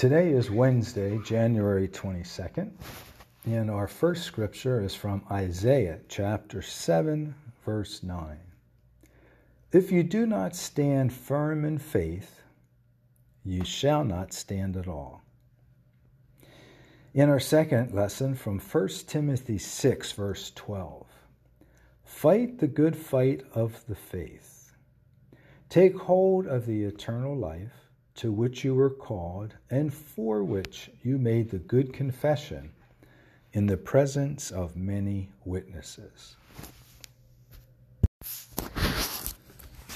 Today is Wednesday, January 22nd, and our first scripture is from Isaiah chapter 7, verse 9. If you do not stand firm in faith, you shall not stand at all. In our second lesson from 1 Timothy 6, verse 12, fight the good fight of the faith. Take hold of the eternal life to which you were called and for which you made the good confession in the presence of many witnesses.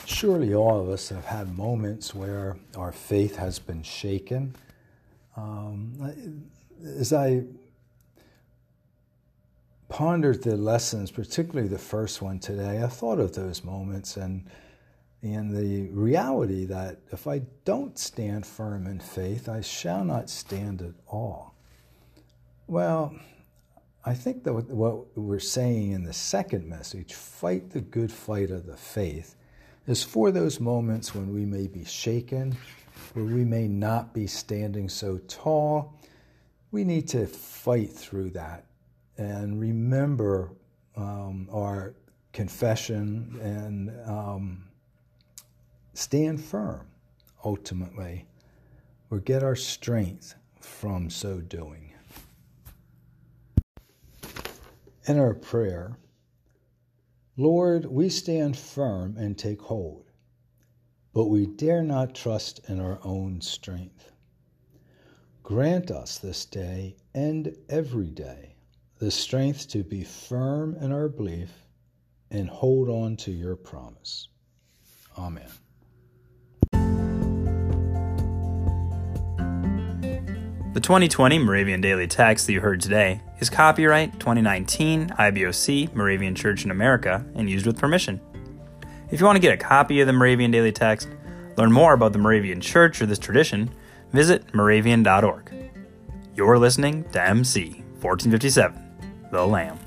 Surely all of us have had moments where our faith has been shaken. Um, as I pondered the lessons, particularly the first one today, I thought of those moments and and the reality that if I don't stand firm in faith, I shall not stand at all. Well, I think that what we're saying in the second message, fight the good fight of the faith, is for those moments when we may be shaken, where we may not be standing so tall. We need to fight through that and remember um, our confession and um, stand firm ultimately or get our strength from so doing. In our prayer, Lord, we stand firm and take hold, but we dare not trust in our own strength. Grant us this day and every day the strength to be firm in our belief and hold on to your promise. Amen. The 2020 Moravian Daily Text that you heard today is copyright 2019 IBOC Moravian Church in America and used with permission. If you want to get a copy of the Moravian Daily Text, learn more about the Moravian Church or this tradition, visit moravian.org. You're listening to MC 1457, The Lamb.